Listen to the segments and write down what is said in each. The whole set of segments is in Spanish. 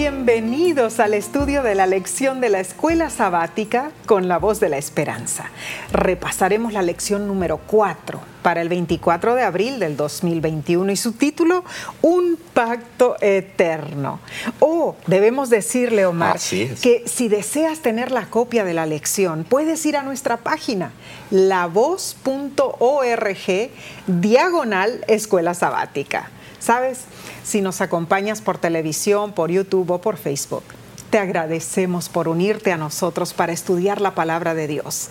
Bienvenidos al estudio de la lección de la escuela sabática con la voz de la esperanza. Repasaremos la lección número 4 para el 24 de abril del 2021 y su título, Un pacto eterno. Oh, debemos decirle, Omar, que si deseas tener la copia de la lección, puedes ir a nuestra página, lavoz.org, diagonal escuela sabática. ¿Sabes? Si nos acompañas por televisión, por YouTube o por Facebook, te agradecemos por unirte a nosotros para estudiar la palabra de Dios.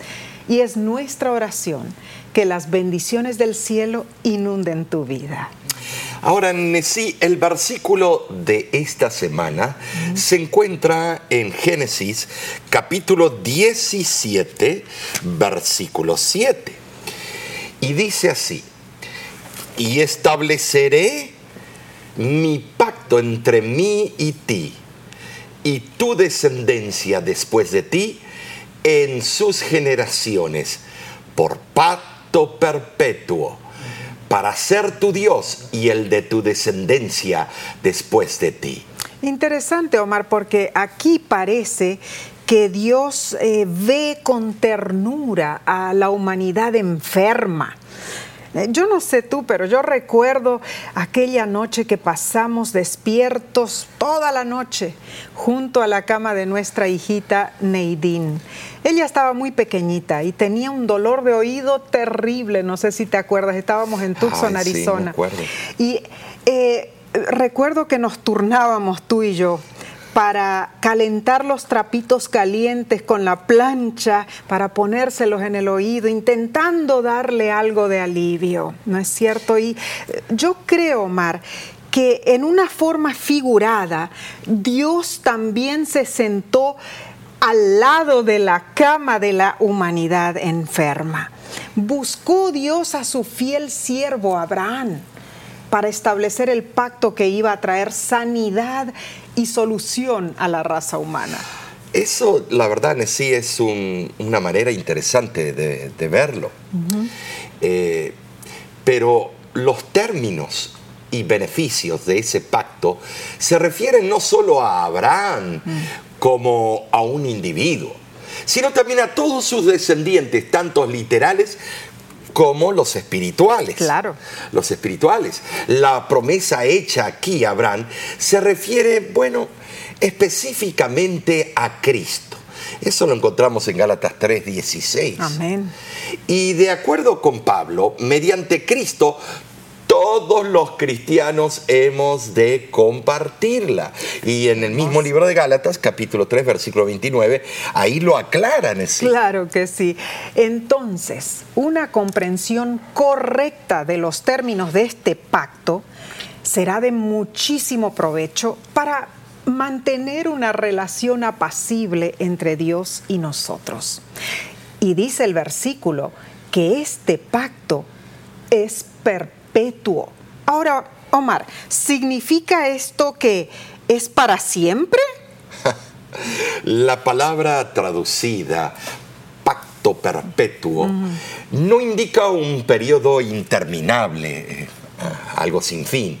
Y es nuestra oración que las bendiciones del cielo inunden tu vida. Ahora, Nesí, el versículo de esta semana se encuentra en Génesis capítulo 17, versículo 7. Y dice así, y estableceré mi pacto entre mí y ti, y tu descendencia después de ti, en sus generaciones, por pacto perpetuo, para ser tu Dios y el de tu descendencia después de ti. Interesante, Omar, porque aquí parece que Dios eh, ve con ternura a la humanidad enferma yo no sé tú, pero yo recuerdo aquella noche que pasamos despiertos toda la noche junto a la cama de nuestra hijita Neidín. Ella estaba muy pequeñita y tenía un dolor de oído terrible, no sé si te acuerdas, estábamos en Tucson, Arizona. Y eh, recuerdo que nos turnábamos tú y yo para calentar los trapitos calientes con la plancha, para ponérselos en el oído, intentando darle algo de alivio, ¿no es cierto? Y eh, yo creo, Omar, que en una forma figurada, Dios también se sentó al lado de la cama de la humanidad enferma. Buscó Dios a su fiel siervo Abraham para establecer el pacto que iba a traer sanidad y solución a la raza humana. Eso, la verdad, sí es una manera interesante de, verlo. Eh, pero los términos y beneficios de ese pacto se refieren no solo a Abraham como a un individuo, sino también a todos sus descendientes, tanto literales como los espirituales. Claro. Los espirituales. La promesa hecha aquí a Abraham se refiere, bueno, específicamente a Cristo. Eso lo encontramos en Gálatas 3:16. Amén. Y de acuerdo con Pablo, mediante Cristo todos los cristianos hemos de compartirla. Y en el mismo libro de Gálatas, capítulo 3, versículo 29, ahí lo aclaran. Claro que sí. Entonces, una comprensión correcta de los términos de este pacto será de muchísimo provecho para mantener una relación apacible entre Dios y nosotros. Y dice el versículo que este pacto es perpetuo perpetuo. Ahora, Omar, ¿significa esto que es para siempre? La palabra traducida, pacto perpetuo, no indica un periodo interminable, eh, algo sin fin.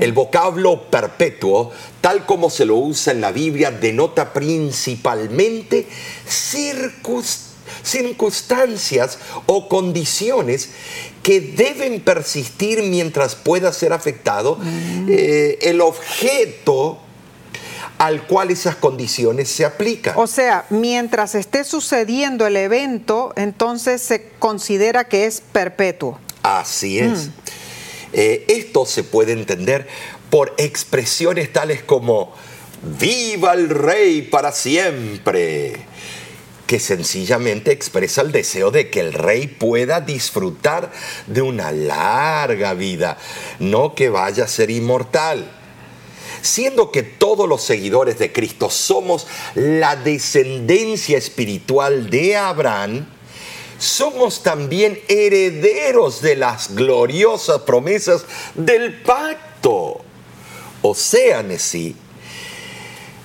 El vocablo perpetuo, tal como se lo usa en la Biblia, denota principalmente circunstancias o condiciones que deben persistir mientras pueda ser afectado mm. eh, el objeto al cual esas condiciones se aplican. O sea, mientras esté sucediendo el evento, entonces se considera que es perpetuo. Así es. Mm. Eh, esto se puede entender por expresiones tales como viva el rey para siempre que sencillamente expresa el deseo de que el rey pueda disfrutar de una larga vida, no que vaya a ser inmortal. Siendo que todos los seguidores de Cristo somos la descendencia espiritual de Abraham, somos también herederos de las gloriosas promesas del pacto. O sea, sí,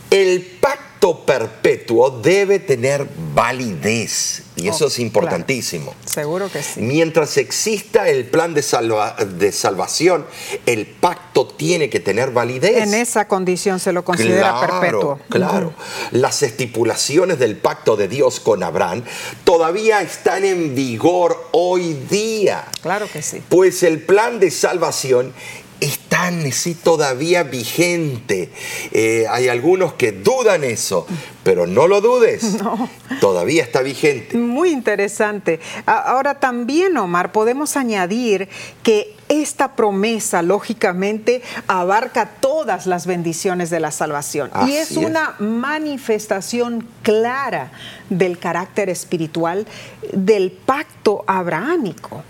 el pacto perpetuo debe tener validez. Y eso es oh, importantísimo. Seguro que sí. Mientras exista el plan de, de salvación, el pacto pacto tiene que tener validez. En esa condición se lo considera claro, perpetuo. Claro, las estipulaciones del pacto de Dios con Abraham todavía están en vigor hoy día. Claro que sí. Pues el plan de salvación sí, todavía vigente. Eh, hay algunos que dudan eso, pero no lo dudes. Todavía está vigente. Muy interesante. Ahora también, Omar, podemos añadir que esta promesa, lógicamente, abarca todas las bendiciones de la salvación. y es, una manifestación clara del carácter espiritual del pacto abrahámico.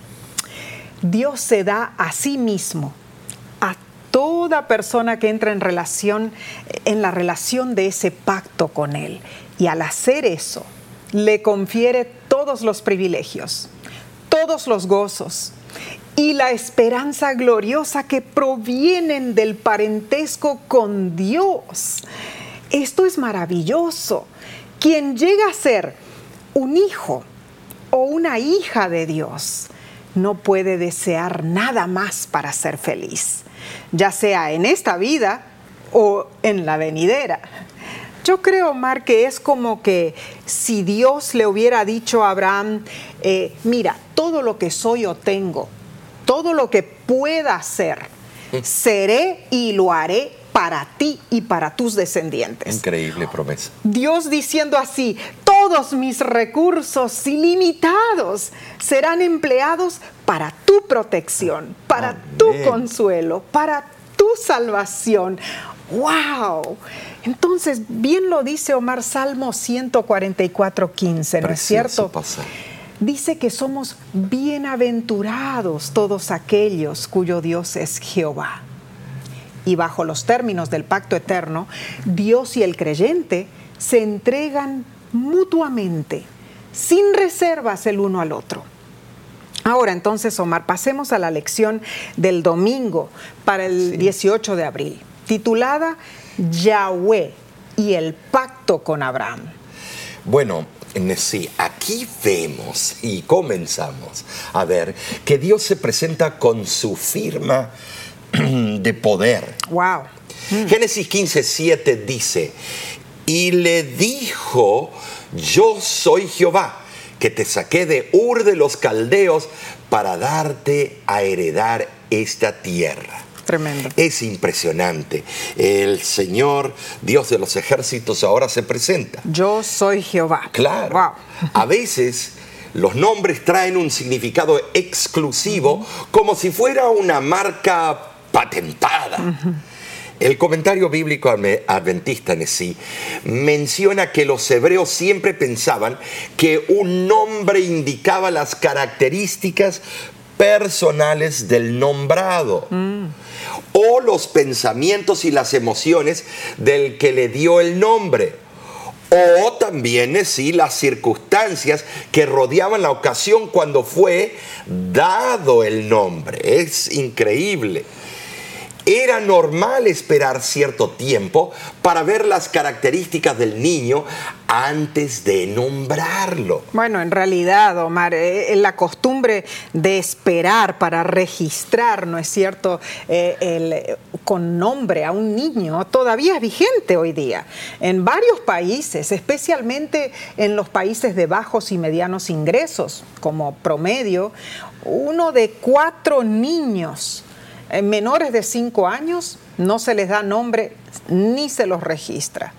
Dios se da a sí mismo toda persona que entra en relación, en la relación de ese pacto con Él. Y al hacer eso, le confiere todos los privilegios, todos los gozos y la esperanza gloriosa que provienen del parentesco con Dios. Esto es maravilloso. Quien llega a ser un hijo o una hija de Dios no puede desear nada más para ser feliz ya sea en esta vida o en la venidera. Yo creo, Omar, que es como que si Dios le hubiera dicho a Abraham, eh, mira, todo lo que soy o tengo, todo lo que pueda hacer, seré y lo haré para ti y para tus descendientes. Increíble promesa. Dios diciendo así, todos mis recursos ilimitados serán empleados para tu protección, para tu consuelo, para tu salvación. ¡Wow! Entonces, bien lo dice Omar Salmo 144, 15, ¿no es cierto? Dice que somos bienaventurados todos aquellos cuyo Dios es Jehová y bajo los términos del pacto eterno, Dios y el creyente se entregan mutuamente, sin reservas el uno al otro. Ahora entonces, Omar, pasemos a la lección del domingo para el 18 de abril, titulada Yahweh y el pacto con Abraham. Bueno, Sí, aquí vemos y comenzamos a ver que Dios se presenta con su firma de poder. Wow. Mm. Génesis 15, 7 dice, y le dijo, yo soy Jehová, que te saqué de Ur de los Caldeos para darte a heredar esta tierra. Tremendo. Es impresionante. El Señor, Dios de los ejércitos, ahora se presenta. Yo soy Jehová. Claro. Wow. A veces los nombres traen un significado exclusivo, como si fuera una marca patentada. El comentario bíblico adventista en sí menciona que los hebreos siempre pensaban que un nombre indicaba las características personales del nombrado o los pensamientos y las emociones del que le dio el nombre o también sí las circunstancias que rodeaban la ocasión cuando fue dado el nombre. Es increíble. Era normal esperar cierto tiempo para ver las características del niño antes de nombrarlo. Bueno, en realidad, Omar, eh, eh, la costumbre de esperar para registrar, ¿no es cierto?, eh, con nombre a un niño todavía es vigente hoy día. En varios países, especialmente en los países de bajos y medianos ingresos, como promedio, uno de cuatro niños menores de 5 años no se les da nombre ni se los registra.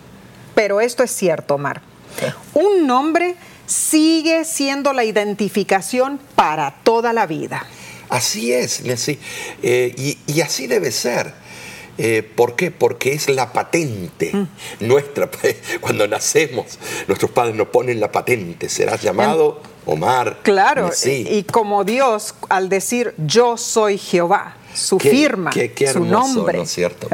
Pero esto es cierto, Omar. Un nombre sigue siendo la identificación para toda la vida. Así es, eh, y, así debe ser. Eh, ¿Por qué? Porque es la patente mm. nuestra. Cuando nacemos, nuestros padres nos ponen la patente. Serás llamado Omar. Claro, y como Dios, al decir yo soy Jehová, su firma, su nombre. ¿no es cierto?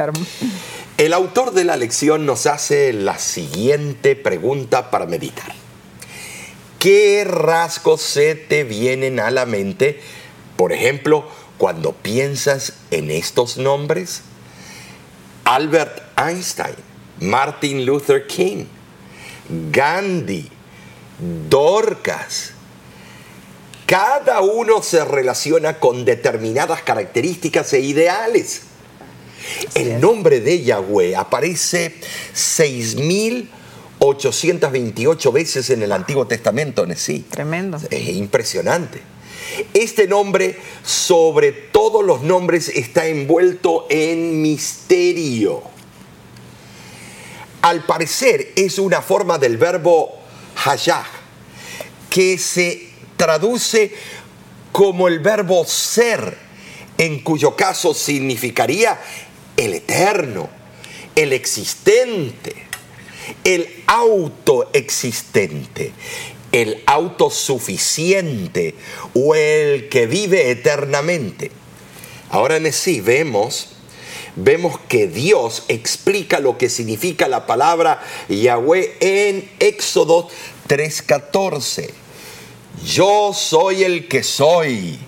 El autor de la lección nos hace la siguiente pregunta para meditar. ¿Qué rasgos se te vienen a la mente, por ejemplo, cuando piensas en estos nombres? Albert Einstein, Martin Luther King, Gandhi, Dorcas, cada uno se relaciona con determinadas características e ideales. El nombre de Yahweh aparece 6.828 veces en el Antiguo Testamento, sí. Tremendo. Es impresionante. Este nombre, sobre todos los nombres, está envuelto en misterio. Al parecer es una forma del verbo hayah, que se traduce como el verbo ser, en cuyo caso significaría el eterno, el existente, el autoexistente, el autosuficiente o el que vive eternamente. Ahora en sí vemos vemos que Dios explica lo que significa la palabra Yahweh en Éxodo 3:14. Yo soy el que soy.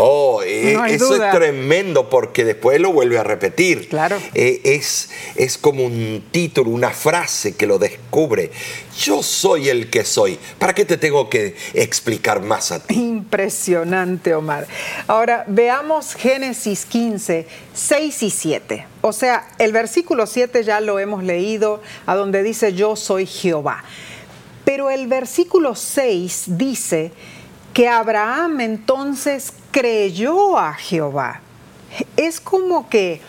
Oh, eh, eso es tremendo porque después lo vuelve a repetir. Claro. Eh, es, es como un título, una frase que lo descubre. Yo soy el que soy. ¿Para qué te tengo que explicar más a ti? Impresionante, Omar. Ahora veamos Génesis 15, 6 y 7. O sea, el versículo 7 ya lo hemos leído, a donde dice yo soy Jehová. Pero el versículo 6 dice que Abraham entonces creyó a Jehová. Es como que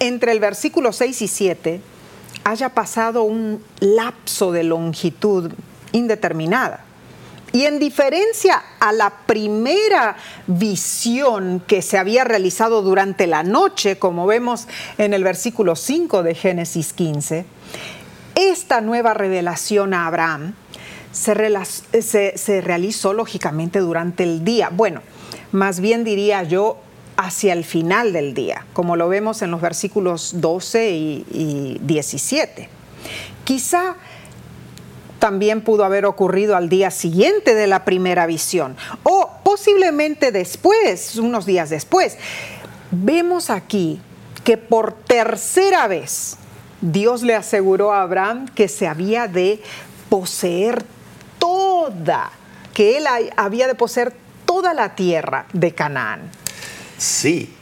entre el versículo 6 y 7 haya pasado un lapso de longitud indeterminada. Y en diferencia a la primera visión que se había realizado durante la noche, como vemos en el versículo 5 de Génesis 15, esta nueva revelación a Abraham se, realizó lógicamente durante el día. Bueno, más bien diría yo hacia el final del día, como lo vemos en los versículos 12 y, 17. Quizá también pudo haber ocurrido al día siguiente de la primera visión o posiblemente después, unos días después. Vemos aquí que por tercera vez Dios le aseguró a Abraham que se había de poseer que él había de poseer toda la tierra de Canaán. Sí,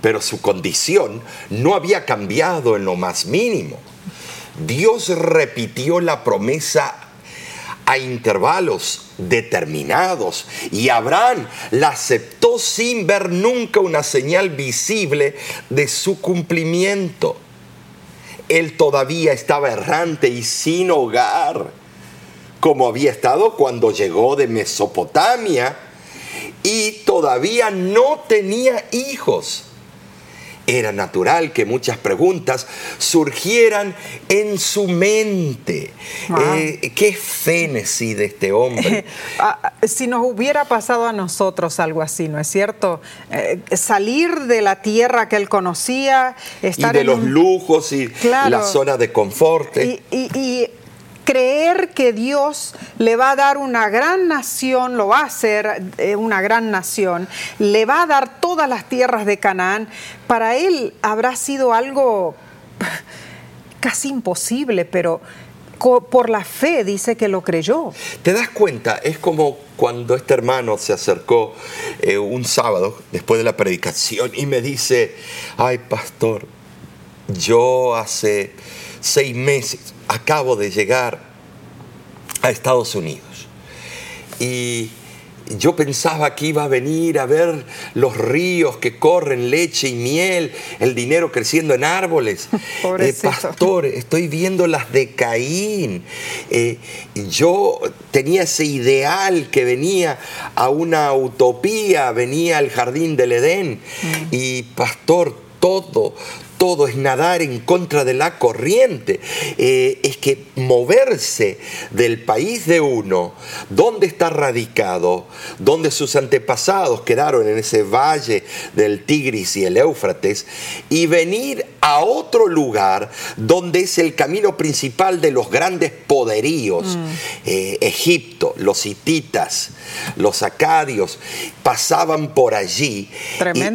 pero su condición no había cambiado en lo más mínimo. Dios repitió la promesa a intervalos determinados y Abraham la aceptó sin ver nunca una señal visible de su cumplimiento. Él todavía estaba errante y sin hogar, como había estado cuando llegó de Mesopotamia y todavía no tenía hijos. Era natural que muchas preguntas surgieran en su mente. Eh, ¿Qué fénesis de este hombre? Ah, si nos hubiera pasado a nosotros algo así, ¿no es cierto? Eh, salir de la tierra que él conocía, estar y de los lujos y la zona de confort. y creer que Dios le va a dar una gran nación, lo va a hacer eh, una gran nación, le va a dar todas las tierras de Canaán, para él habrá sido algo casi imposible, pero por la fe dice que lo creyó. ¿Te das cuenta? Es como cuando este hermano se acercó eh, un sábado después de la predicación y me dice, ay pastor, yo hace seis meses acabo de llegar a Estados Unidos. Y yo pensaba que iba a venir a ver los ríos que corren leche y miel, el dinero creciendo en árboles. Eh, pastor, estoy viendo las de Caín. Eh, yo tenía ese ideal que venía a una utopía, venía al jardín del Edén. Mm. Y pastor, todo, todo, es nadar en contra de la corriente, eh, es que moverse del país de uno, donde está radicado, donde sus antepasados quedaron en ese valle del Tigris y el Éufrates, y venir a otro lugar donde es el camino principal de los grandes poderíos, mm. eh, Egipto, los hititas, los acadios, pasaban por allí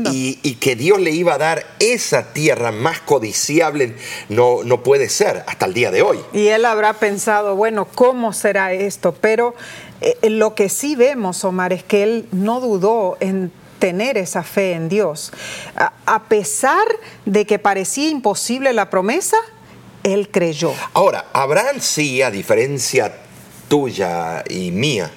y, y que Dios le iba a dar esa tierra más codiciable no, no puede ser hasta el día de hoy. Y él habrá pensado, bueno, ¿cómo será esto? Pero eh, lo que sí vemos, Omar, es que él no dudó en tener esa fe en Dios. A, a pesar de que parecía imposible la promesa, él creyó. Ahora, Abraham sí, a diferencia tuya y mía,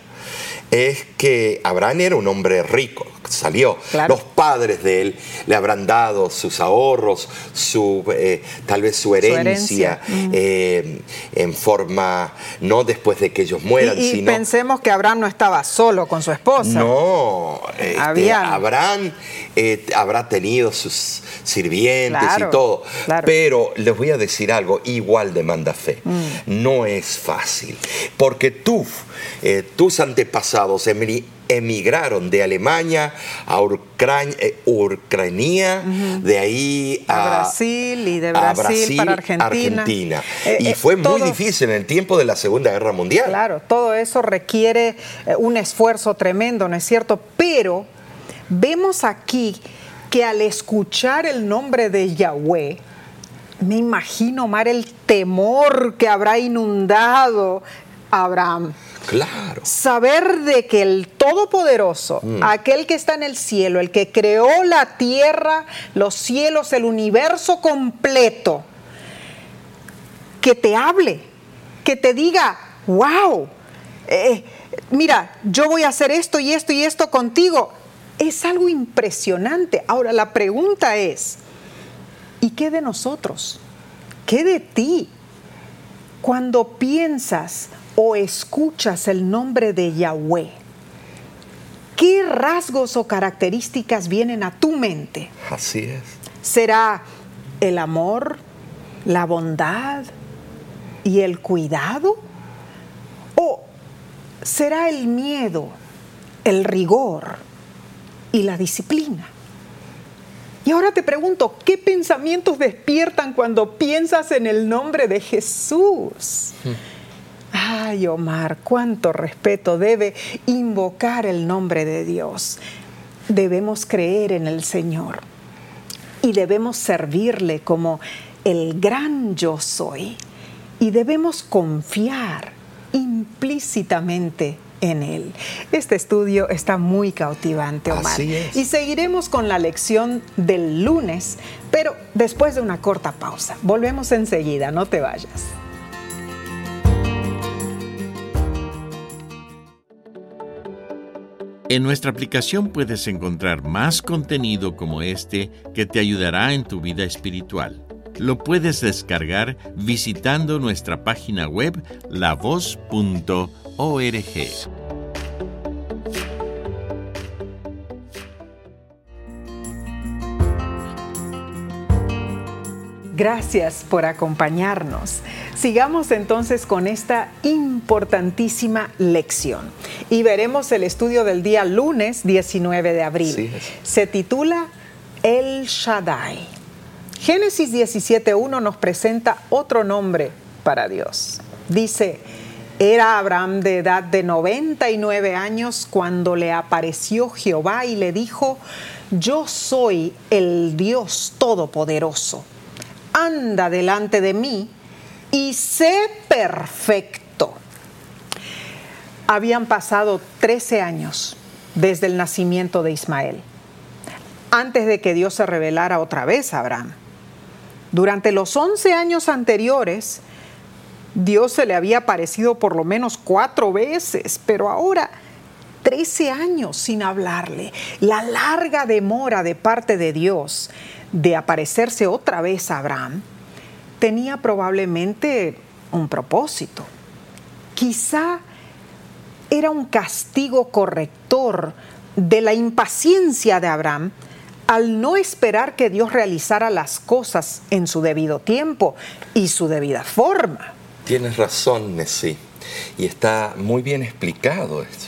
es que Abraham era un hombre rico, salió. Claro. Los padres de él le habrán dado sus ahorros, su, eh, tal vez su herencia, herencia. Mm. eh, en forma, no después de que ellos mueran, Y, y sino... pensemos que Abraham no estaba solo con su esposa. No, este, Habían- Abraham eh, habrá tenido sus sirvientes Claro, y todo, claro. pero les voy a decir algo, igual demanda fe. Mm. No es fácil, porque tú, tus antepasados emigri- emigraron de Alemania a Ucrania, eh, Ucrania, de ahí A a, Brasil y de a Brasil para Argentina. Argentina. Eh, y eh, fue muy todo- difícil en el tiempo de la Segunda Guerra Mundial. Claro, todo eso requiere un esfuerzo tremendo, ¿no es cierto? Pero vemos aquí que al escuchar el nombre de Yahweh, me imagino, Mar, el temor que habrá inundado a Abraham. Claro. Saber de que el Todopoderoso, aquel que está en el cielo, el que creó la tierra, los cielos, el universo completo, que te hable, que te diga, wow, eh, mira, yo voy a hacer esto y esto y esto contigo. Es algo impresionante. Ahora, la pregunta es, ¿y qué de nosotros? ¿Qué de ti? Cuando piensas o escuchas el nombre de Yahweh, ¿qué rasgos o características vienen a tu mente? Así es. ¿Será el amor, la bondad y el cuidado? ¿O será el miedo, el rigor y la disciplina? Y ahora te pregunto, ¿qué pensamientos despiertan cuando piensas en el nombre de Jesús? Ay, Omar, cuánto respeto debe invocar el nombre de Dios. Debemos creer en el Señor y debemos servirle como el gran yo soy y debemos confiar implícitamente en él. Este estudio está muy cautivante, Omar. Así es. Y seguiremos con la lección del lunes, pero después de una corta pausa. Volvemos enseguida, no te vayas. En nuestra aplicación puedes encontrar más contenido como este que te ayudará en tu vida espiritual. Lo puedes descargar visitando nuestra página web lavoz.org. Gracias por acompañarnos. Sigamos entonces con esta importantísima lección y veremos el estudio del día lunes 19 de abril. Se titula El Shaddai. Génesis 17.1 nos presenta otro nombre para Dios. Dice, era Abraham de edad de 99 años cuando le apareció Jehová y le dijo, yo soy el Dios Todopoderoso. Anda delante de mí y sé perfecto. Habían pasado 13 años desde el nacimiento de Ismael, antes de que Dios se revelara otra vez a Abraham. Durante los 11 años anteriores, Dios se le había aparecido por lo menos cuatro veces, pero ahora 13 años sin hablarle. La larga demora de parte de Dios de aparecerse otra vez a Abraham tenía probablemente un propósito. Quizá era un castigo corrector de la impaciencia de Abraham al no esperar que Dios realizara las cosas en su debido tiempo y su debida forma. Tienes razón, Nessie, y está muy bien explicado esto.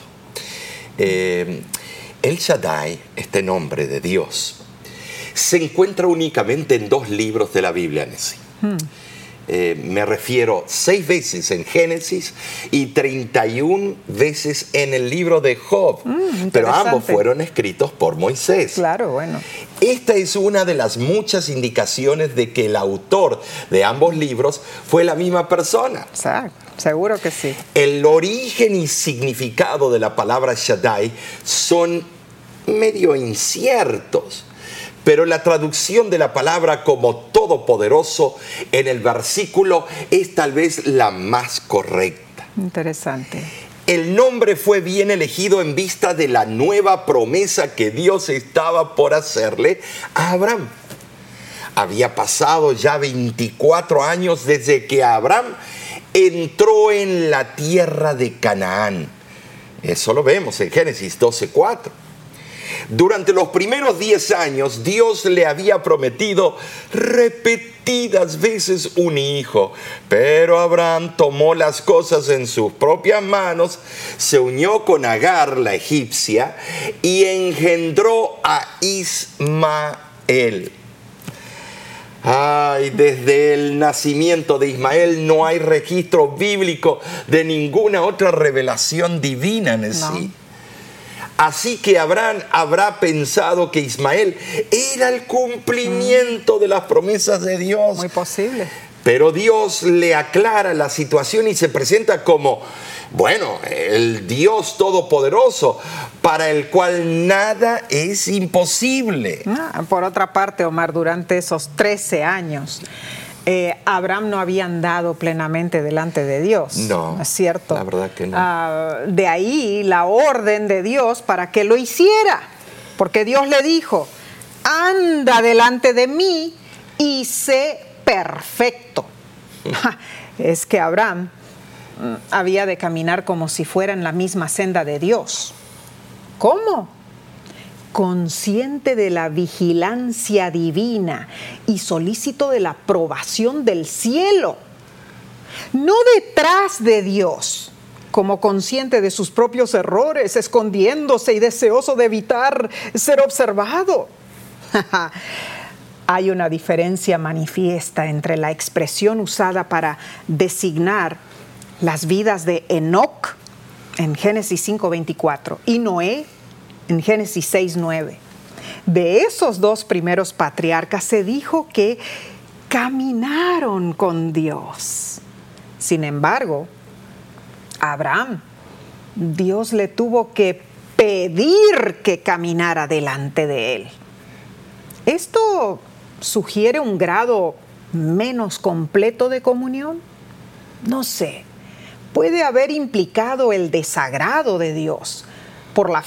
Eh, el Shaddai, este nombre de Dios, se encuentra únicamente en dos libros de la Biblia, Nessie. Eh, me refiero seis veces en Génesis y 31 veces en el libro de Job, pero ambos fueron escritos por Moisés. Claro, bueno. Esta es una de las muchas indicaciones de que el autor de ambos libros fue la misma persona. Exacto, seguro que sí. El origen y significado de la palabra Shaddai son medio inciertos. Pero la traducción de la palabra como todopoderoso en el versículo es tal vez la más correcta. Interesante. El nombre fue bien elegido en vista de la nueva promesa que Dios estaba por hacerle a Abraham. Había pasado ya 24 años desde que Abraham entró en la tierra de Canaán. Eso lo vemos en Génesis 12:4. Durante los primeros 10 años Dios le había prometido repetidas veces un hijo, pero Abraham tomó las cosas en sus propias manos, se unió con Agar, la egipcia, y engendró a Ismael. Ay, desde el nacimiento de Ismael no hay registro bíblico de ninguna otra revelación divina en sí. Así que Abraham habrá pensado que Ismael era el cumplimiento de las promesas de Dios. Muy posible. Pero Dios le aclara la situación y se presenta como, bueno, el Dios todopoderoso, para el cual nada es imposible. Ah, por otra parte, Omar, durante esos 13 años, eh, Abraham no había andado plenamente delante de Dios. No, es cierto. La verdad que no. Ah, de ahí la orden de Dios para que lo hiciera, porque Dios le dijo, anda delante de mí y sé perfecto. es que Abraham mm, había de caminar como si fuera en la misma senda de Dios. ¿Cómo? Consciente de la vigilancia divina y solícito de la aprobación del cielo, no detrás de Dios, como consciente de sus propios errores, escondiéndose y deseoso de evitar ser observado. Hay una diferencia manifiesta entre la expresión usada para designar las vidas de Enoch en Génesis 5:24 y Noé en Génesis 6:9. De esos dos primeros patriarcas se dijo que caminaron con Dios. Sin embargo, Abraham, Dios le tuvo que pedir que caminara delante de él. Esto sugiere un grado menos completo de comunión? No sé. Puede haber implicado el desagrado de Dios por la,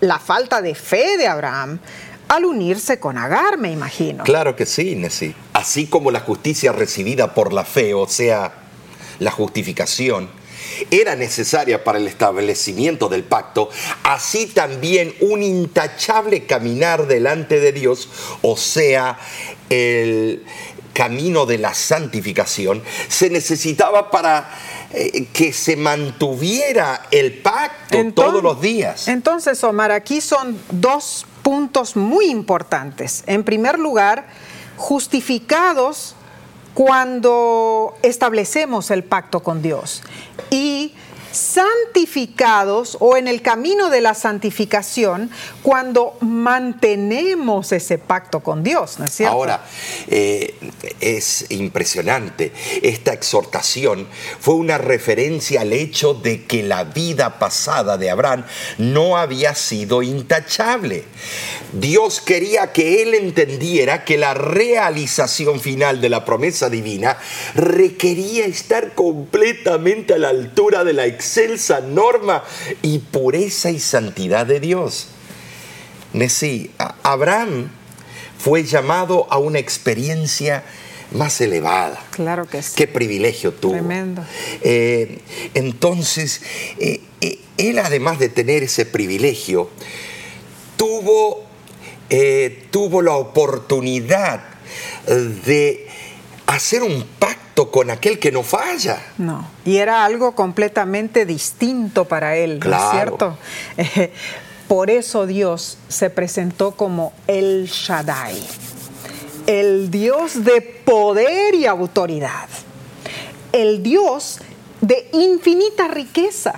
la falta de fe de Abraham al unirse con Agar, me imagino. Claro que sí, Nessie. Así como la justicia recibida por la fe, o sea, la justificación, era necesaria para el establecimiento del pacto, así también un intachable caminar delante de Dios, o sea, el camino de la santificación, se necesitaba para eh, que se mantuviera el pacto todos los días. Entonces, Omar, aquí son dos puntos muy importantes. En primer lugar, justificados cuando establecemos el pacto con Dios. Y santificados o en el camino de la santificación cuando mantenemos ese pacto con Dios, ¿no es cierto? Ahora, eh, es impresionante. Esta exhortación fue una referencia al hecho de que la vida pasada de Abraham no había sido intachable. Dios quería que él entendiera que la realización final de la promesa divina requería estar completamente a la altura de la excelsa norma y pureza y santidad de Dios. Nesí, Abraham fue llamado a una experiencia más elevada. Claro que sí. Qué privilegio tuvo. Tremendo. Eh, entonces, eh, eh, él además de tener ese privilegio, tuvo, tuvo la oportunidad de hacer un pacto con aquel que no falla. No, y era algo completamente distinto para él, ¿no es cierto? por eso Dios se presentó como el Shaddai, el Dios de poder y autoridad, el Dios de infinita riqueza,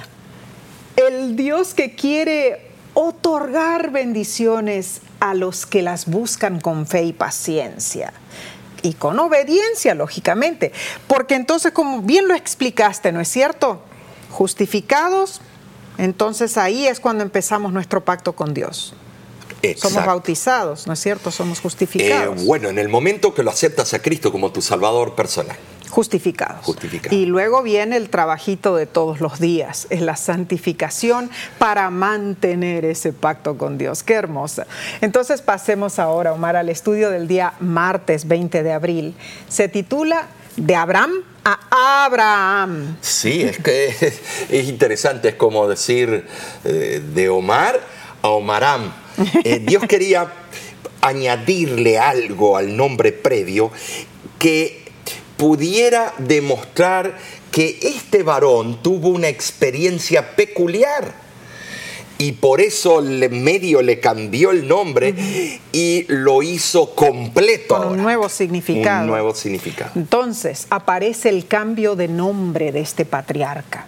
el Dios que quiere otorgar bendiciones a los que las buscan con fe y paciencia y con obediencia, lógicamente. Porque entonces, como bien lo explicaste, ¿no es cierto? Justificados, entonces ahí es cuando empezamos nuestro pacto con Dios. Somos bautizados, ¿no es cierto? Somos justificados. Eh, bueno, en el momento que lo aceptas a Cristo como tu Salvador personal. Justificados. Y luego viene el trabajito de todos los días, es la santificación para mantener ese pacto con Dios. Qué hermosa. Entonces pasemos ahora, Omar, al estudio del día martes 20 de abril. Se titula De Abraham a Abraham. Sí, es que es, interesante, es como decir eh, de Omar a Omaram. Eh, Dios quería añadirle algo al nombre previo que pudiera demostrar que este varón tuvo una experiencia peculiar y por eso le, medio le cambió el nombre y lo hizo completo. Con un nuevo significado. Un nuevo significado. Entonces aparece el cambio de nombre de este patriarca.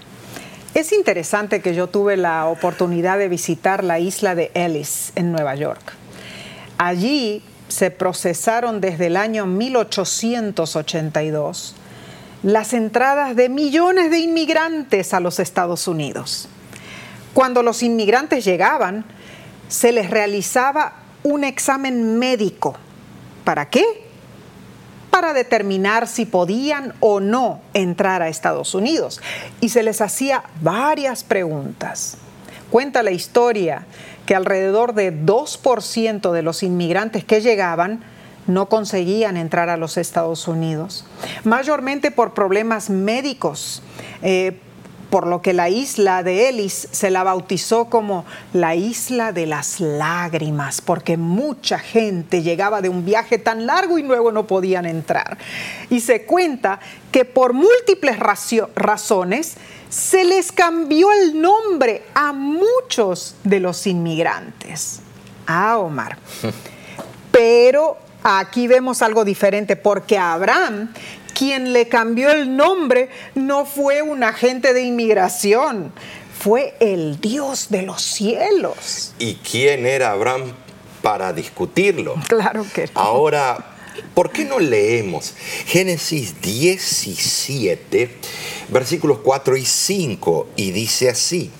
Es interesante que yo tuve la oportunidad de visitar la isla de Ellis en Nueva York. Allí se procesaron desde el año 1882 las entradas de millones de inmigrantes a los Estados Unidos. Cuando los inmigrantes llegaban, se les realizaba un examen médico. ¿Para qué? Para determinar si podían o no entrar a Estados Unidos. Y se les hacía varias preguntas. Cuenta la historia que alrededor de 2% de los inmigrantes que llegaban no conseguían entrar a los Estados Unidos, mayormente por problemas médicos, eh, por lo que la isla de Ellis se la bautizó como la isla de las lágrimas, porque mucha gente llegaba de un viaje tan largo y luego no podían entrar. Y se cuenta que por múltiples razones, se les cambió el nombre a muchos de los inmigrantes. Ah, Omar. Pero aquí vemos algo diferente porque Abraham, quien le cambió el nombre, no fue un agente de inmigración, fue el Dios de los cielos. ¿Y quién era Abraham para discutirlo? Claro que Ahora, ¿por qué no leemos Génesis 17? versículos 4 y 5, y dice así,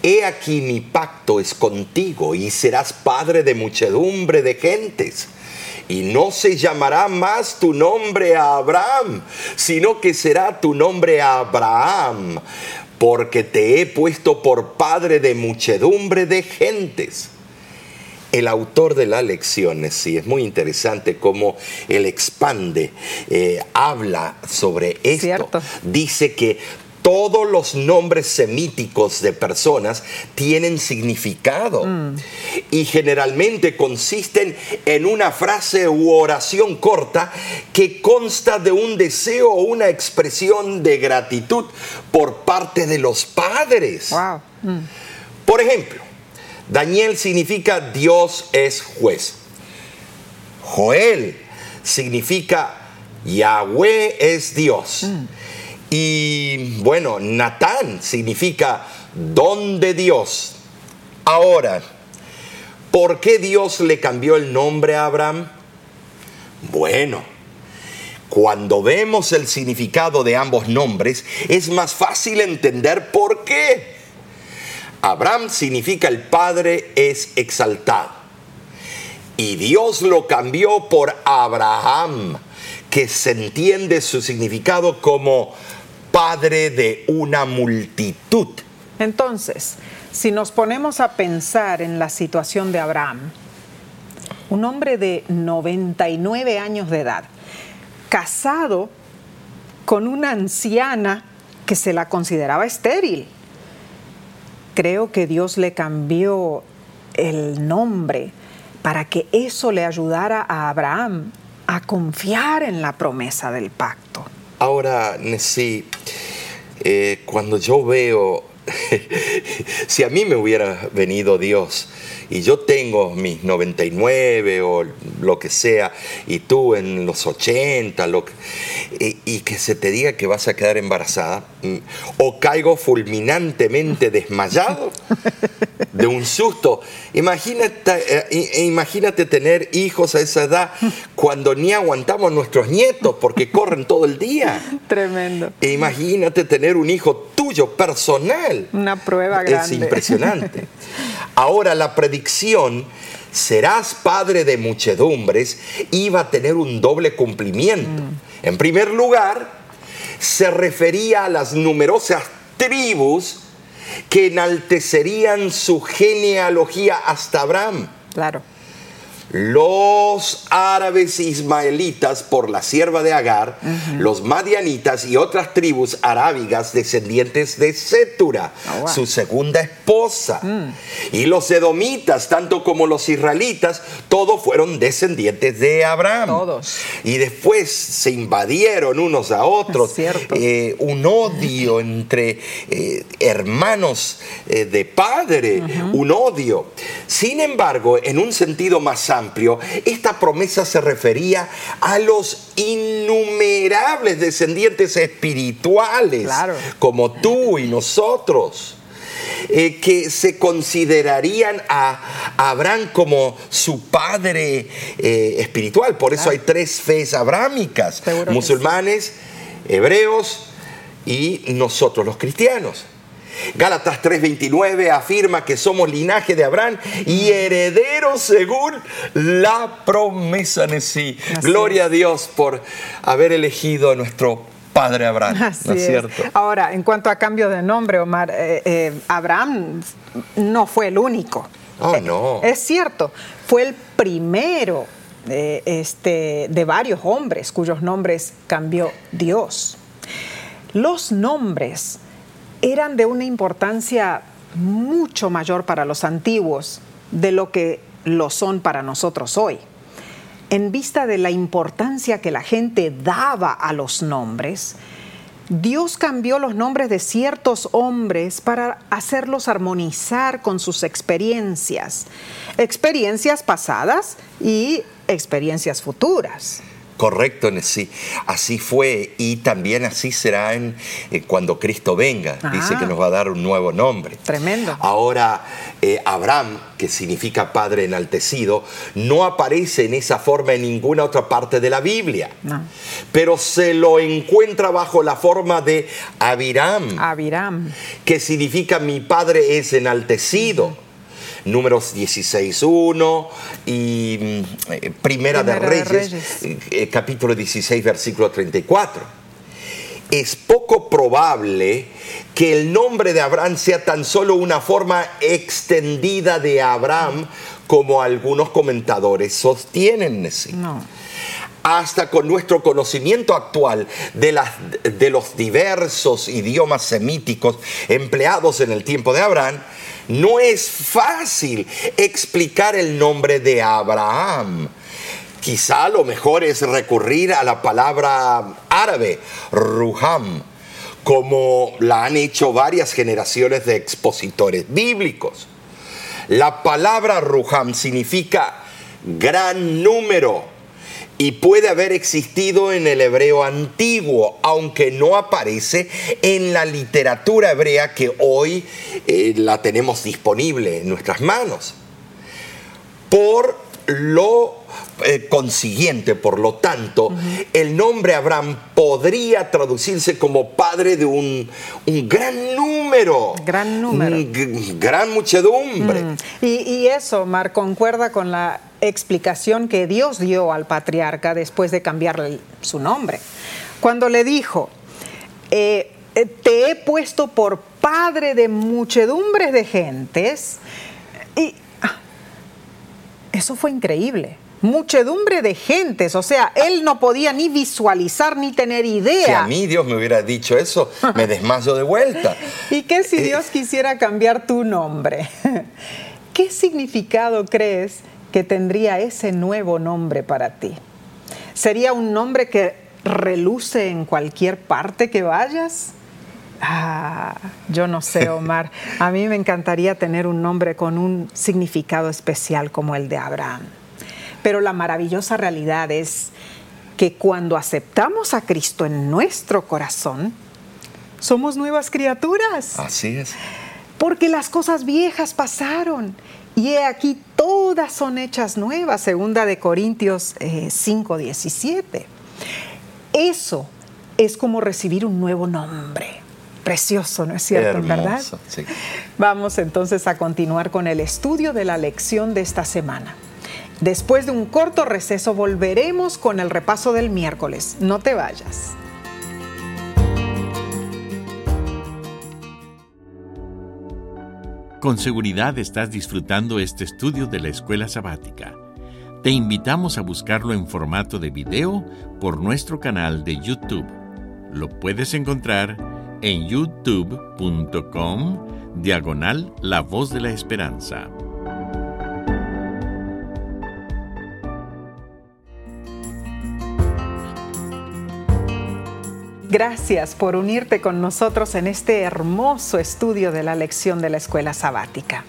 He aquí mi pacto es contigo y serás padre de muchedumbre de gentes. Y no se llamará más tu nombre a Abraham, sino que será tu nombre Abraham, porque te he puesto por padre de muchedumbre de gentes el autor de las lecciones, sí, es muy interesante cómo él expande, eh, habla sobre esto. Dice que todos los nombres semíticos de personas tienen significado mm. y generalmente consisten en una frase u oración corta que consta de un deseo o una expresión de gratitud por parte de los padres. Mm. Por ejemplo, Daniel significa Dios es juez. Joel significa Yahweh es Dios. Mm. Y bueno, Natán significa don de Dios. Ahora, ¿por qué Dios le cambió el nombre a Abraham? Bueno, cuando vemos el significado de ambos nombres, es más fácil entender por qué. Abraham significa el Padre es exaltado. Y Dios lo cambió por Abraham, que se entiende su significado como Padre de una multitud. Entonces, si nos ponemos a pensar en la situación de Abraham, un hombre de 99 años de edad, casado con una anciana que se la consideraba estéril, creo que Dios le cambió el nombre para que eso le ayudara a Abraham a confiar en la promesa del pacto. Ahora, sí, eh, cuando yo veo, si a mí me hubiera venido Dios, y yo tengo mis 99 o lo que sea, y tú en los 80, lo y, que se te diga que vas a quedar embarazada, mm, o caigo fulminantemente desmayado de un susto. Imagínate, eh, imagínate tener hijos a esa edad cuando ni aguantamos nuestros nietos porque corren todo el día. Tremendo. E imagínate tener un hijo tuyo personal. Una prueba grande. Es impresionante. Ahora la predicción, serás padre de muchedumbres, iba a tener un doble cumplimiento. En primer lugar, se refería a las numerosas tribus que enaltecerían su genealogía hasta Abraham. Claro. Los árabes ismaelitas por la sierva de Agar, los madianitas y otras tribus arábigas descendientes de Setura, Oh, wow. su segunda esposa. Y los edomitas, tanto como los israelitas, todos fueron descendientes de Abraham. Todos. Y después se invadieron unos a otros. Eh, un odio entre eh, hermanos eh, de padre, un odio. Sin embargo, en un sentido más amplio, esta promesa se refería a los innumerables descendientes espirituales, Claro. como tú y nosotros. eh, que se considerarían a Abraham como su padre eh, espiritual. Por eso Claro. hay tres fes abrámicas, Seguro musulmanes, hebreos y nosotros los cristianos. Gálatas 3:29 afirma que somos linaje de Abraham y herederos según la promesa en sí. Así Gloria a Dios por haber elegido a nuestro padre Abraham. Así ¿No es cierto? Ahora, en cuanto a cambio de nombre, Omar, eh, eh, Abraham no fue el único. Oh, no. Es cierto, fue el primero este, de varios hombres cuyos nombres cambió Dios. Los nombres eran de una importancia mucho mayor para los antiguos de lo que lo son para nosotros hoy. En vista de la importancia que la gente daba a los nombres, Dios cambió los nombres de ciertos hombres para hacerlos armonizar con sus experiencias, experiencias pasadas y experiencias futuras. Correcto, sí. Así fue y también así será en, eh, cuando Cristo venga. Dice Ah. que nos va a dar un nuevo nombre. Tremendo. Ahora, eh, Abraham, que significa padre enaltecido, no aparece en esa forma en ninguna otra parte de la Biblia. No. Pero se lo encuentra bajo la forma de Abiram Abiram. que significa mi padre es enaltecido. Números 16.1 y mm, eh, Primera, de Primera de Reyes, Reyes. eh, eh, capítulo 16, versículo 34. Es poco probable que el nombre de Abraham sea tan solo una forma extendida de Abraham como algunos comentadores sostienen. sí No. hasta con nuestro conocimiento actual de, las, de los diversos idiomas semíticos empleados en el tiempo de Abraham, no es fácil explicar el nombre de Abraham. Quizá lo mejor es recurrir a la palabra árabe, Ruham, como la han hecho varias generaciones de expositores bíblicos. La palabra Ruham significa gran número y puede haber existido en el hebreo antiguo, aunque no aparece en la literatura hebrea que hoy eh, la tenemos disponible en nuestras manos. Por lo eh, consiguiente, por lo tanto, el nombre Abraham podría traducirse como padre de un, un gran número. Gran número. un gran muchedumbre. Mm. Y, y eso, Omar, concuerda con la explicación que Dios dio al patriarca después de cambiarle su nombre. Cuando le dijo, eh, eh, te he puesto por padre de muchedumbres de gentes, y ah, eso fue increíble. Muchedumbre de gentes, o sea, él no podía ni visualizar ni tener idea. Si a mí Dios me hubiera dicho eso, me desmayo de vuelta. ¿Y qué si Eh, Dios quisiera cambiar tu nombre? ¿Qué significado crees que tendría ese nuevo nombre para ti? ¿Sería un nombre que reluce en cualquier parte que vayas? Ah, yo no sé, Omar. A mí me encantaría tener un nombre con un significado especial como el de Abraham. Pero la maravillosa realidad es que cuando aceptamos a Cristo en nuestro corazón, somos nuevas criaturas. Así es. Porque las cosas viejas pasaron y he aquí todas son hechas nuevas, segunda de Corintios eh, 5, 17. Eso es como recibir un nuevo nombre. Precioso, ¿no es cierto? Hermoso, ¿Verdad? sí. Vamos entonces a continuar con el estudio de la lección de esta semana. Después de un corto receso volveremos con el repaso del miércoles. No te vayas. Con seguridad estás disfrutando este estudio de la escuela sabática. Te invitamos a buscarlo en formato de video por nuestro canal de YouTube. Lo puedes encontrar en youtube.com diagonal La Voz de la Esperanza. Gracias por unirte con nosotros en este hermoso estudio de la lección de la escuela sabática.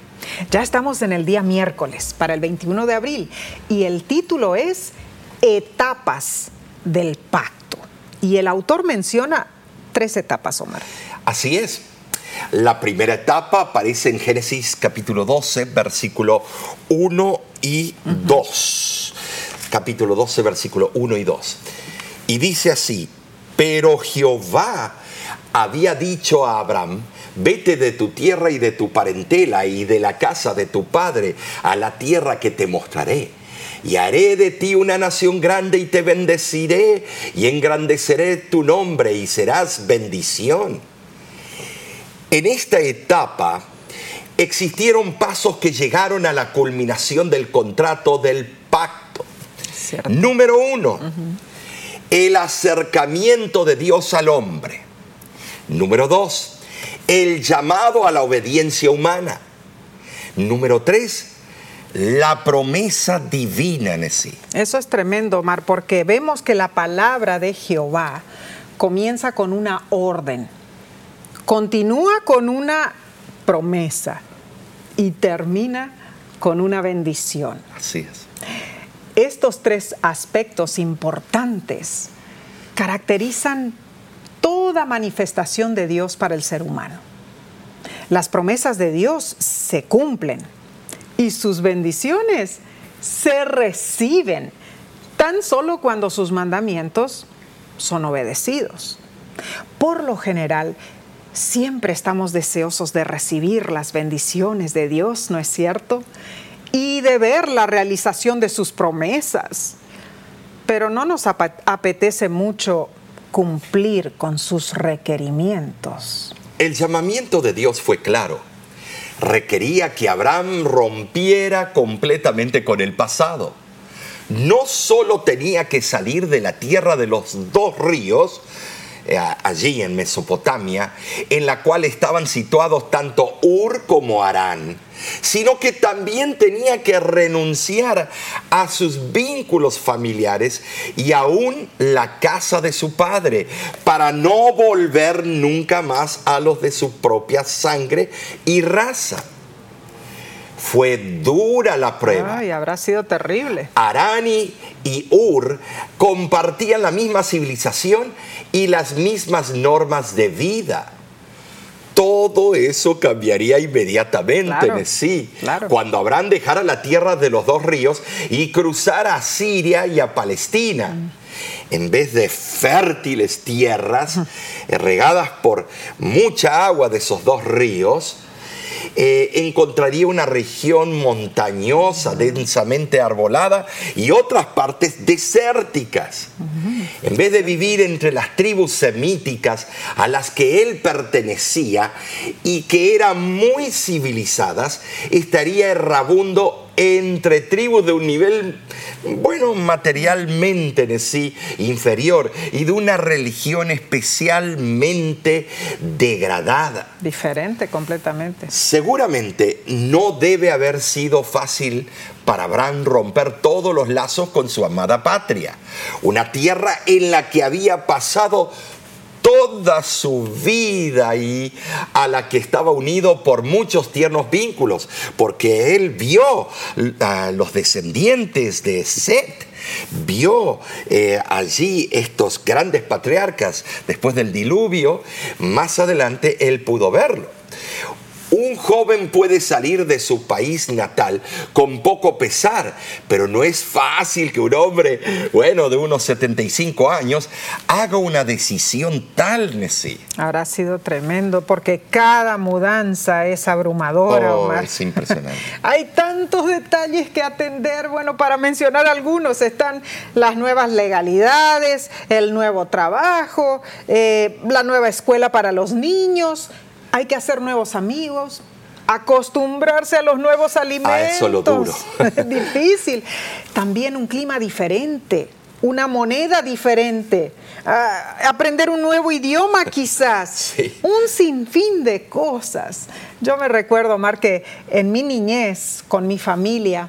Ya estamos en el día miércoles para el 21 de abril y el título es Etapas del Pacto. Y el autor menciona tres etapas, Omar. Así es. La primera etapa aparece en Génesis capítulo 12, versículo 1 y 2. Capítulo 12, versículo 1 y 2. Y dice así, pero Jehová había dicho a Abraham, vete de tu tierra y de tu parentela y de la casa de tu padre a la tierra que te mostraré. Y haré de ti una nación grande y te bendeciré y engrandeceré tu nombre y serás bendición. En esta etapa existieron pasos que llegaron a la culminación del contrato del pacto. ¿Cierto? Número uno, el acercamiento de Dios al hombre. Número dos, el llamado a la obediencia humana. Número tres, la promesa divina en sí. Eso es tremendo, Omar, porque vemos que la palabra de Jehová comienza con una orden, continúa con una promesa y termina con una bendición. Así es. Estos tres aspectos importantes caracterizan toda manifestación de Dios para el ser humano. Las promesas de Dios se cumplen y sus bendiciones se reciben tan solo cuando sus mandamientos son obedecidos. Por lo general, siempre estamos deseosos de recibir las bendiciones de Dios, ¿no es cierto? Y de ver la realización de sus promesas. Pero no nos apetece mucho cumplir con sus requerimientos. El llamamiento de Dios fue claro. Requería que Abraham rompiera completamente con el pasado. No solo tenía que salir de la tierra de los dos ríos, eh, allí en Mesopotamia, en la cual estaban situados tanto Ur como Arán, sino que también tenía que renunciar a sus vínculos familiares y aún la casa de su padre, para no volver nunca más a los de su propia sangre y raza. Fue dura la prueba. Ay, habrá sido terrible. Arani y Ur compartían la misma civilización y las mismas normas de vida. Todo eso cambiaría inmediatamente Claro, en sí, claro. cuando Abraham dejara la tierra de los dos ríos y cruzara a Siria y a Palestina. En vez de fértiles tierras regadas por mucha agua de esos dos ríos, eh, encontraría una región montañosa, densamente arbolada y otras partes desérticas. En vez de vivir entre las tribus semíticas a las que él pertenecía y que eran muy civilizadas, estaría errabundo entre tribus de un nivel, bueno, materialmente en sí inferior y de una religión especialmente degradada. Diferente completamente. Seguramente no debe haber sido fácil para Abraham romper todos los lazos con su amada patria, una tierra en la que había pasado toda su vida y a la que estaba unido por muchos tiernos vínculos, porque él vio a los descendientes de Set, vio eh, allí estos grandes patriarcas después del diluvio, más adelante él pudo verlo. Un joven puede salir de su país natal con poco pesar, pero no es fácil que un hombre, bueno, de unos 75 años, haga una decisión tal, Nessie. Habrá sido tremendo porque cada mudanza es abrumadora, Oh, Omar. es impresionante. Hay tantos detalles que atender. Bueno, para mencionar algunos, están las nuevas legalidades, el nuevo trabajo, eh, la nueva escuela para los niños. Hay que hacer nuevos amigos. Acostumbrarse a los nuevos alimentos. Ah, eso es lo duro. Es difícil. También un clima diferente, una moneda diferente, ah, aprender un nuevo idioma quizás, Sí. un sinfín de cosas. Yo me recuerdo, Mar, que en mi niñez, con mi familia,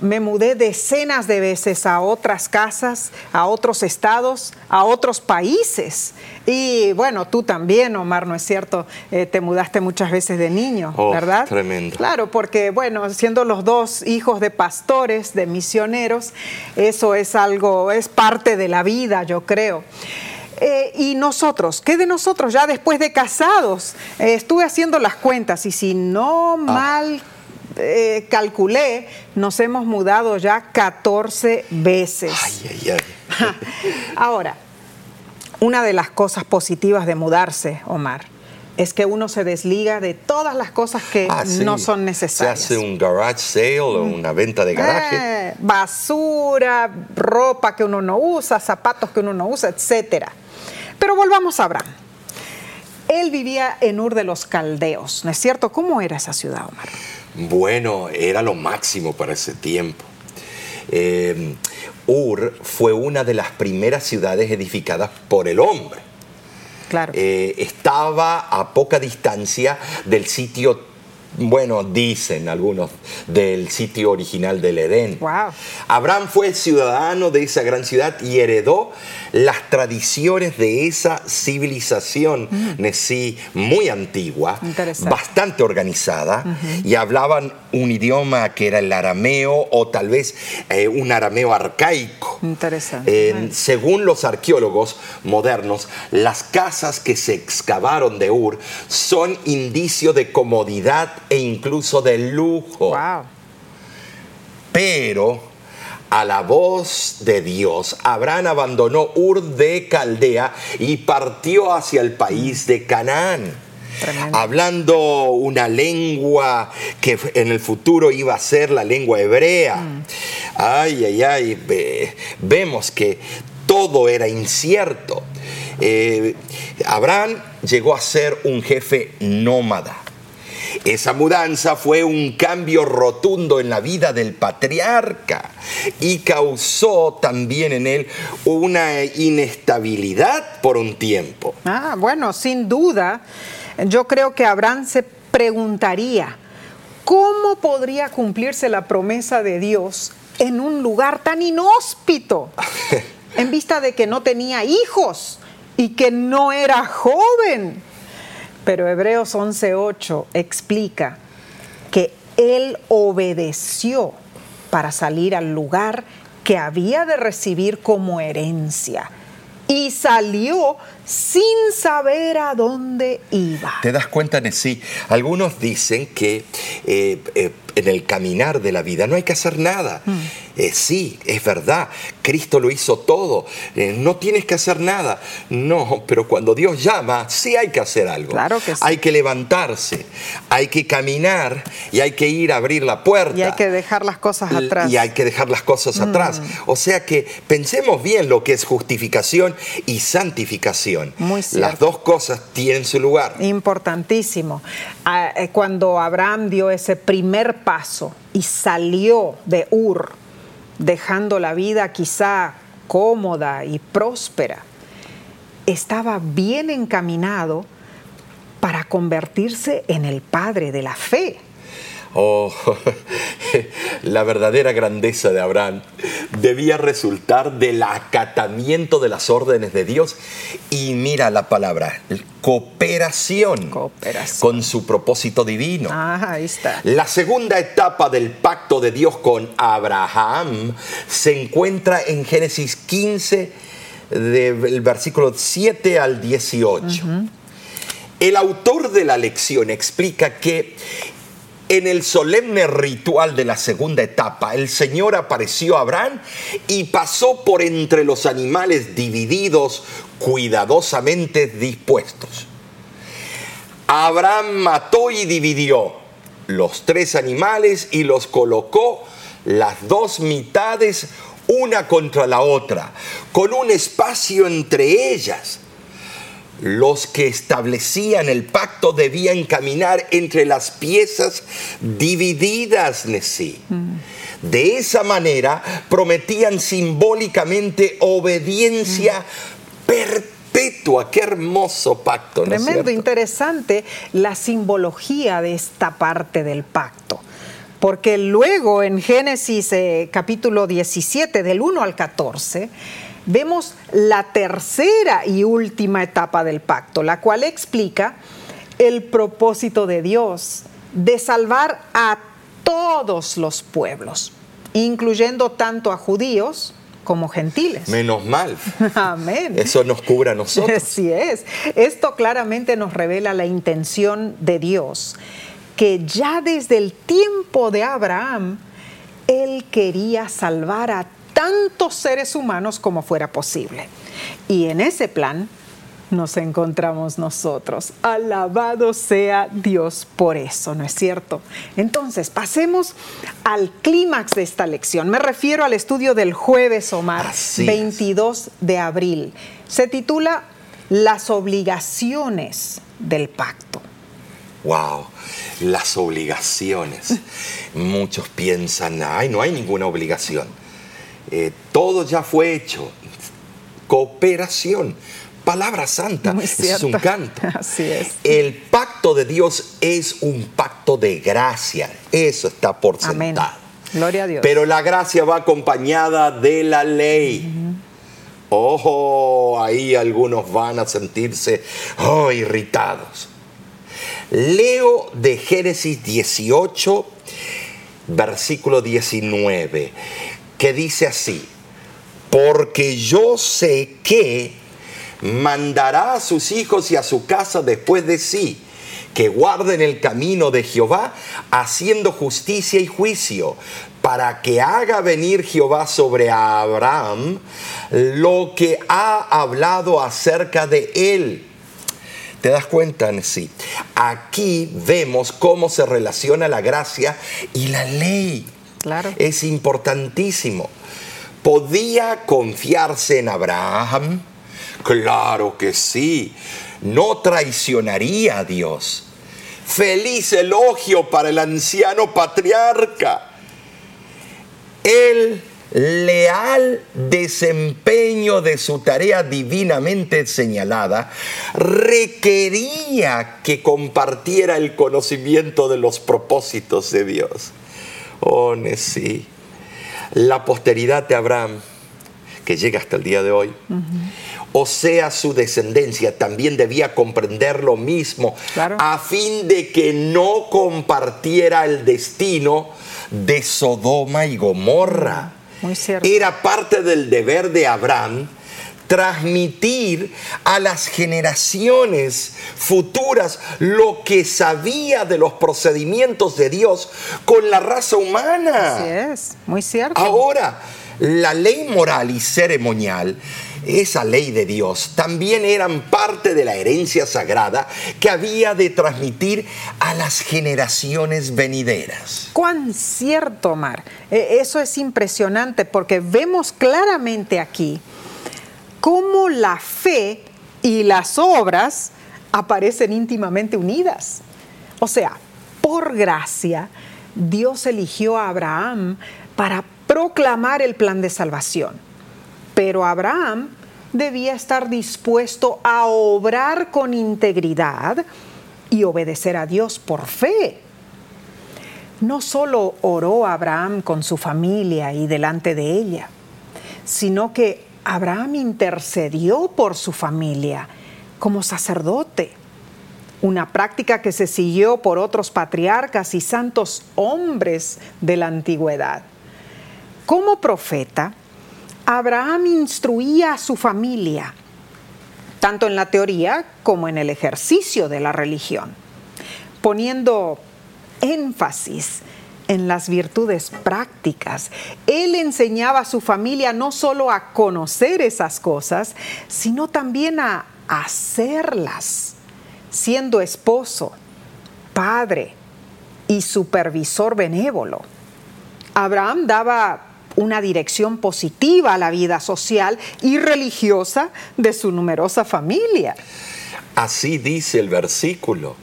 me mudé decenas de veces a otras casas, a otros estados, a otros países. Y bueno, tú también, Omar, ¿no es cierto? Eh, te mudaste muchas veces de niño, Oh, ¿verdad? tremendo. Claro, porque bueno, siendo los dos hijos de pastores, de misioneros, eso es algo, es parte de la vida, yo creo. Eh, y nosotros, ¿qué de nosotros ya después de casados? Eh, estuve haciendo las cuentas y si no mal eh, calculé, nos hemos mudado ya 14 veces. Ay, ay, ay. Ahora, una de las cosas positivas de mudarse, Omar, es que uno se desliga de todas las cosas que Ah, sí. no son necesarias. Se hace un garage sale o una venta de garaje. Eh, basura, ropa que uno no usa, zapatos que uno no usa, etcétera. Pero volvamos a Abraham. Él vivía en Ur de los Caldeos, ¿no es cierto? ¿Cómo era esa ciudad, Omar? Bueno, era lo máximo para ese tiempo. Eh, Ur fue una de las primeras ciudades edificadas por el hombre. Claro. Eh, estaba a poca distancia del sitio, bueno, dicen algunos, del sitio original del Edén. Wow. Abraham fue ciudadano de esa gran ciudad y heredó las tradiciones de esa civilización Nesí, muy antigua, bastante organizada, y hablaban un idioma que era el arameo o tal vez eh, un arameo arcaico. Interesante. Eh, según los arqueólogos modernos, las casas que se excavaron de Ur son indicio de comodidad e incluso de lujo. wow. Pero a la voz de Dios, Abraham abandonó Ur de Caldea y partió hacia el país de Canaán. Tremendo. Hablando una lengua que en el futuro iba a ser la lengua hebrea. Ay, ay, ay, ve- vemos que todo era incierto. Eh, Abraham llegó a ser un jefe nómada. Esa mudanza fue un cambio rotundo en la vida del patriarca y causó también en él una inestabilidad por un tiempo. Ah, bueno, sin duda, yo creo que Abraham se preguntaría, ¿cómo podría cumplirse la promesa de Dios en un lugar tan inhóspito? En vista de que no tenía hijos y que no era joven. Pero Hebreos 11:8 explica que él obedeció para salir al lugar que había de recibir como herencia y salió sin saber a dónde iba. ¿Te das cuenta, Nesí? Algunos dicen que eh, eh, en el caminar de la vida no hay que hacer nada. Eh, sí, es verdad, Cristo lo hizo todo. Eh, no tienes que hacer nada. No, pero cuando Dios llama, sí hay que hacer algo. Claro que sí. Hay que levantarse, hay que caminar y hay que ir a abrir la puerta. Y hay que dejar las cosas atrás. Mm. Y hay que dejar las cosas atrás. O sea que pensemos bien lo que es justificación y santificación. Muy cierto. Las dos cosas tienen su lugar. Importantísimo. Ah, eh, Cuando Abraham dio ese primer paso y salió de Ur, dejando la vida quizá cómoda y próspera, estaba bien encaminado para convertirse en el padre de la fe. Oh, la verdadera grandeza de Abraham debía resultar del acatamiento de las órdenes de Dios y mira la palabra, cooperación, Cooperación. con su propósito divino. Ah, ahí está. La segunda etapa del pacto de Dios con Abraham se encuentra en Génesis 15, del versículo 7 al 18. El autor de la lección explica que en el solemne ritual de la segunda etapa, el Señor apareció a Abraham y pasó por entre los animales divididos, cuidadosamente dispuestos. Abraham mató y dividió los tres animales y los colocó las dos mitades una contra la otra, con un espacio entre ellas los que establecían el pacto debían caminar entre las piezas divididas, Nesí. De esa manera prometían simbólicamente obediencia perpetua. Qué hermoso pacto. Tremendo, interesante la simbología de esta parte del pacto. Porque luego en Génesis eh, capítulo 17, del 1 al 14, vemos la tercera y última etapa del pacto, la cual explica el propósito de Dios de salvar a todos los pueblos, incluyendo tanto a judíos como gentiles. Menos mal. Amén. Eso nos cubre a nosotros. Así es. Esto claramente nos revela la intención de Dios, que ya desde el tiempo de Abraham, Él quería salvar a tantos seres humanos como fuera posible. Y en ese plan nos encontramos nosotros. Alabado sea Dios por eso, ¿no es cierto? Entonces, pasemos al clímax de esta lección. Me refiero al estudio del jueves, Omar, 22 de abril. Se titula Las obligaciones del pacto. Wow, las obligaciones. Muchos piensan, ay, no hay ninguna obligación eh, todo ya fue hecho. Cooperación, palabra santa, es un canto. Así es. El pacto de Dios es un pacto de gracia, eso está por sentado. Gloria a Dios. Pero la gracia va acompañada de la ley. Ojo, ahí algunos van a sentirse oh, irritados. Leo de Génesis 18, versículo 19 que dice así, porque yo sé que mandará a sus hijos y a su casa después de sí, que guarden el camino de Jehová, haciendo justicia y juicio, para que haga venir Jehová sobre Abraham lo que ha hablado acerca de él. ¿Te das cuenta, sí? Aquí vemos cómo se relaciona la gracia y la ley. Es importantísimo. ¿Podía confiarse en Abraham? Claro que sí. No traicionaría a Dios. Feliz elogio para el anciano patriarca. El leal desempeño de su tarea divinamente señalada requería que compartiera el conocimiento de los propósitos de Dios. Oh, sí. La posteridad de Abraham, que llega hasta el día de hoy, o sea, su descendencia, también debía comprender lo mismo, a fin de que no compartiera el destino de Sodoma y Gomorra. Muy cierto. Era parte del deber de Abraham transmitir a las generaciones futuras lo que sabía de los procedimientos de Dios con la raza humana. Así es, muy cierto. Ahora, la ley moral y ceremonial, esa ley de Dios, también eran parte de la herencia sagrada que había de transmitir a las generaciones venideras. Cuán cierto, Omar. E, eso es impresionante porque vemos claramente aquí cómo la fe y las obras aparecen íntimamente unidas. O sea, por gracia, Dios eligió a Abraham para proclamar el plan de salvación. Pero Abraham debía estar dispuesto a obrar con integridad y obedecer a Dios por fe. No solo oró Abraham con su familia y delante de ella, sino que Abraham intercedió por su familia como sacerdote, una práctica que se siguió por otros patriarcas y santos hombres de la antigüedad. Como profeta, Abraham instruía a su familia tanto en la teoría como en el ejercicio de la religión, poniendo énfasis en las virtudes prácticas. Él enseñaba a su familia no solo a conocer esas cosas, sino también a hacerlas, siendo esposo, padre y supervisor benévolo. Abraham daba una dirección positiva a la vida social y religiosa de su numerosa familia. Así dice el versículo.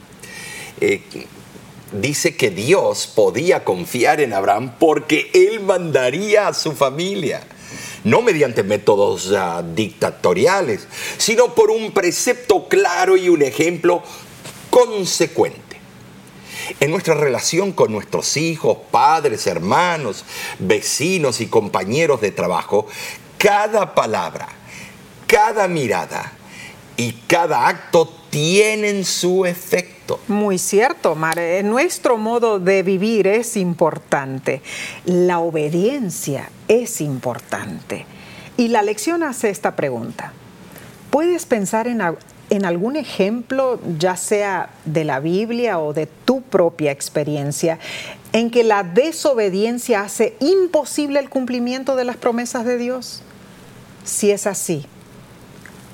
Eh, dice que Dios podía confiar en Abraham porque él mandaría a su familia, no mediante métodos uh, dictatoriales, sino por un precepto claro y un ejemplo consecuente. En nuestra relación con nuestros hijos, padres, hermanos, vecinos y compañeros de trabajo, cada palabra, cada mirada y cada acto tienen su efecto. Muy cierto, Mar. Nuestro modo de vivir es importante. La obediencia es importante. Y la lección hace esta pregunta. ¿Puedes pensar en, en algún ejemplo, ya sea de la Biblia o de tu propia experiencia, en que la desobediencia hace imposible el cumplimiento de las promesas de Dios? Si es así,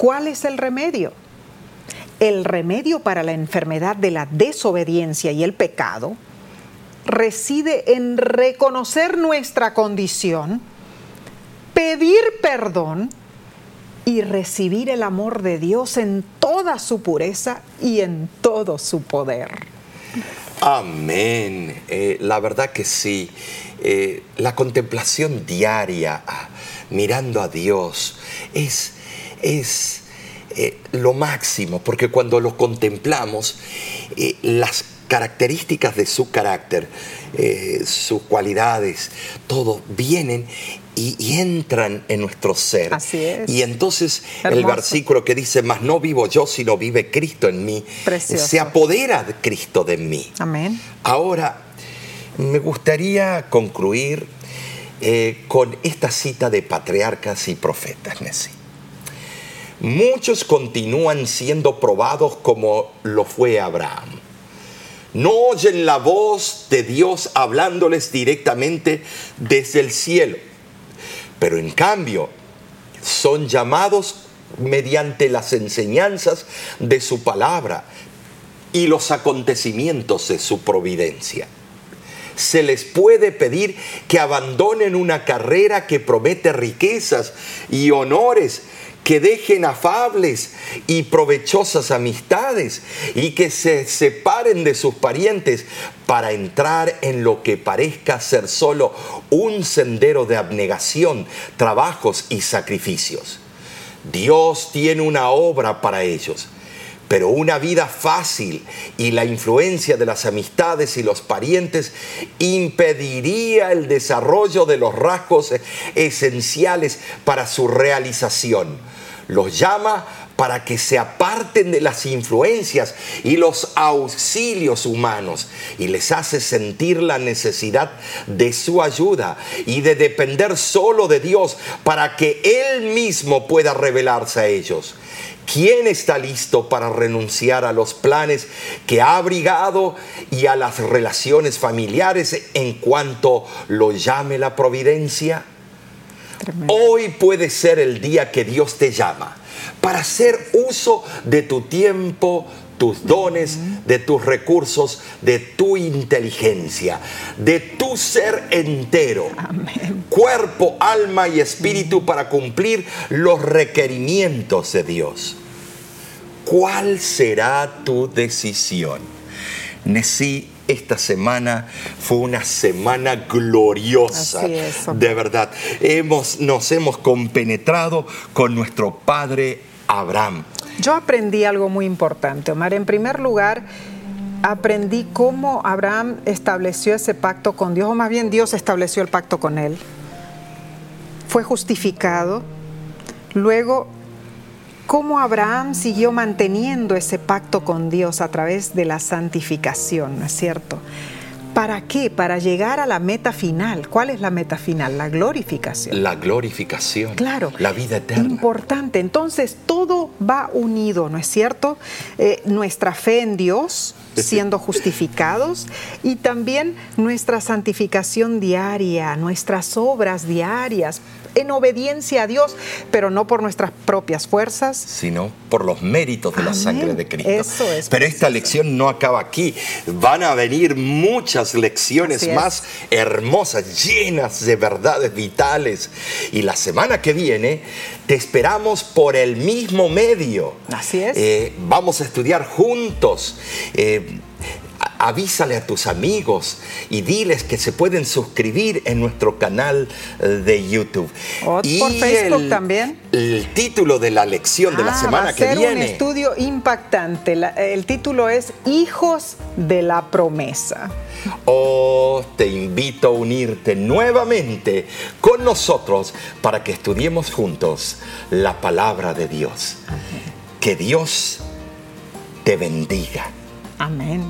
¿cuál es el remedio? El remedio para la enfermedad de la desobediencia y el pecado reside en reconocer nuestra condición, pedir perdón y recibir el amor de Dios en toda su pureza y en todo su poder. Amén. Eh, la verdad que sí. Eh, la contemplación diaria, ah, mirando a Dios, es, es eh, lo máximo, porque cuando lo contemplamos, eh, las características de su carácter, eh, sus cualidades, todo vienen y, entran en nuestro ser. Así es. Y entonces el versículo que dice, más no vivo yo, sino vive Cristo en mí, se apodera de Cristo de mí. Amén. Ahora, me gustaría concluir con esta cita de patriarcas y profetas, Nessie muchos continúan siendo probados como lo fue Abraham. No oyen la voz de Dios hablándoles directamente desde el cielo, pero en cambio son llamados mediante las enseñanzas de su palabra y los acontecimientos de su providencia. Se les puede pedir que abandonen una carrera que promete riquezas y honores que dejen afables y provechosas amistades y que se separen de sus parientes para entrar en lo que parezca ser solo un sendero de abnegación, trabajos y sacrificios. Dios tiene una obra para ellos pero una vida fácil y la influencia de las amistades y los parientes impediría el desarrollo de los rasgos esenciales para su realización. Los llama para que se aparten de las influencias y los auxilios humanos y les hace sentir la necesidad de su ayuda y de depender solo de Dios para que Él mismo pueda revelarse a ellos. ¿Quién está listo para renunciar a los planes que ha abrigado y a las relaciones familiares en cuanto lo llame la providencia? Hoy puede ser el día que Dios te llama para hacer uso de tu tiempo, tus dones, de tus recursos, de tu inteligencia, de tu ser entero, cuerpo, alma y espíritu para cumplir los requerimientos de Dios. ¿Cuál será tu decisión? Nesí, esta semana fue una semana gloriosa. De verdad, hemos, nos hemos compenetrado con nuestro Padre Abraham. Yo aprendí algo muy importante, Omar. En primer lugar, aprendí cómo Abraham estableció ese pacto con Dios, o más bien Dios estableció el pacto con él. Fue justificado. Luego, cómo Abraham siguió manteniendo ese pacto con Dios a través de la santificación, ¿no es cierto? ¿Para qué? Para llegar a la meta final. ¿Cuál es la meta final? La glorificación. La glorificación. Claro. La vida eterna. Importante. Entonces, todo va unido, ¿no es cierto? Eh, nuestra fe en Dios, siendo justificados, y también nuestra santificación diaria, nuestras obras diarias, en obediencia a Dios, pero no por nuestras propias fuerzas, sino por los méritos de la sangre de Cristo. Eso es pero esta lección no acaba aquí. Van a venir muchas lecciones más hermosas, llenas de verdades vitales. Y la semana que viene te esperamos por el mismo medio. Así es. Eh, vamos a estudiar juntos. Eh, avísale a tus amigos y diles que se pueden suscribir en nuestro canal de YouTube. O por Facebook también. El título de la lección de la Ah, semana va a que ser un viene. estudio impactante. La- el título es Hijos de la promesa. Oh, te invito a unirte nuevamente con nosotros para que estudiemos juntos la palabra de Dios. Que Dios te bendiga. Amén.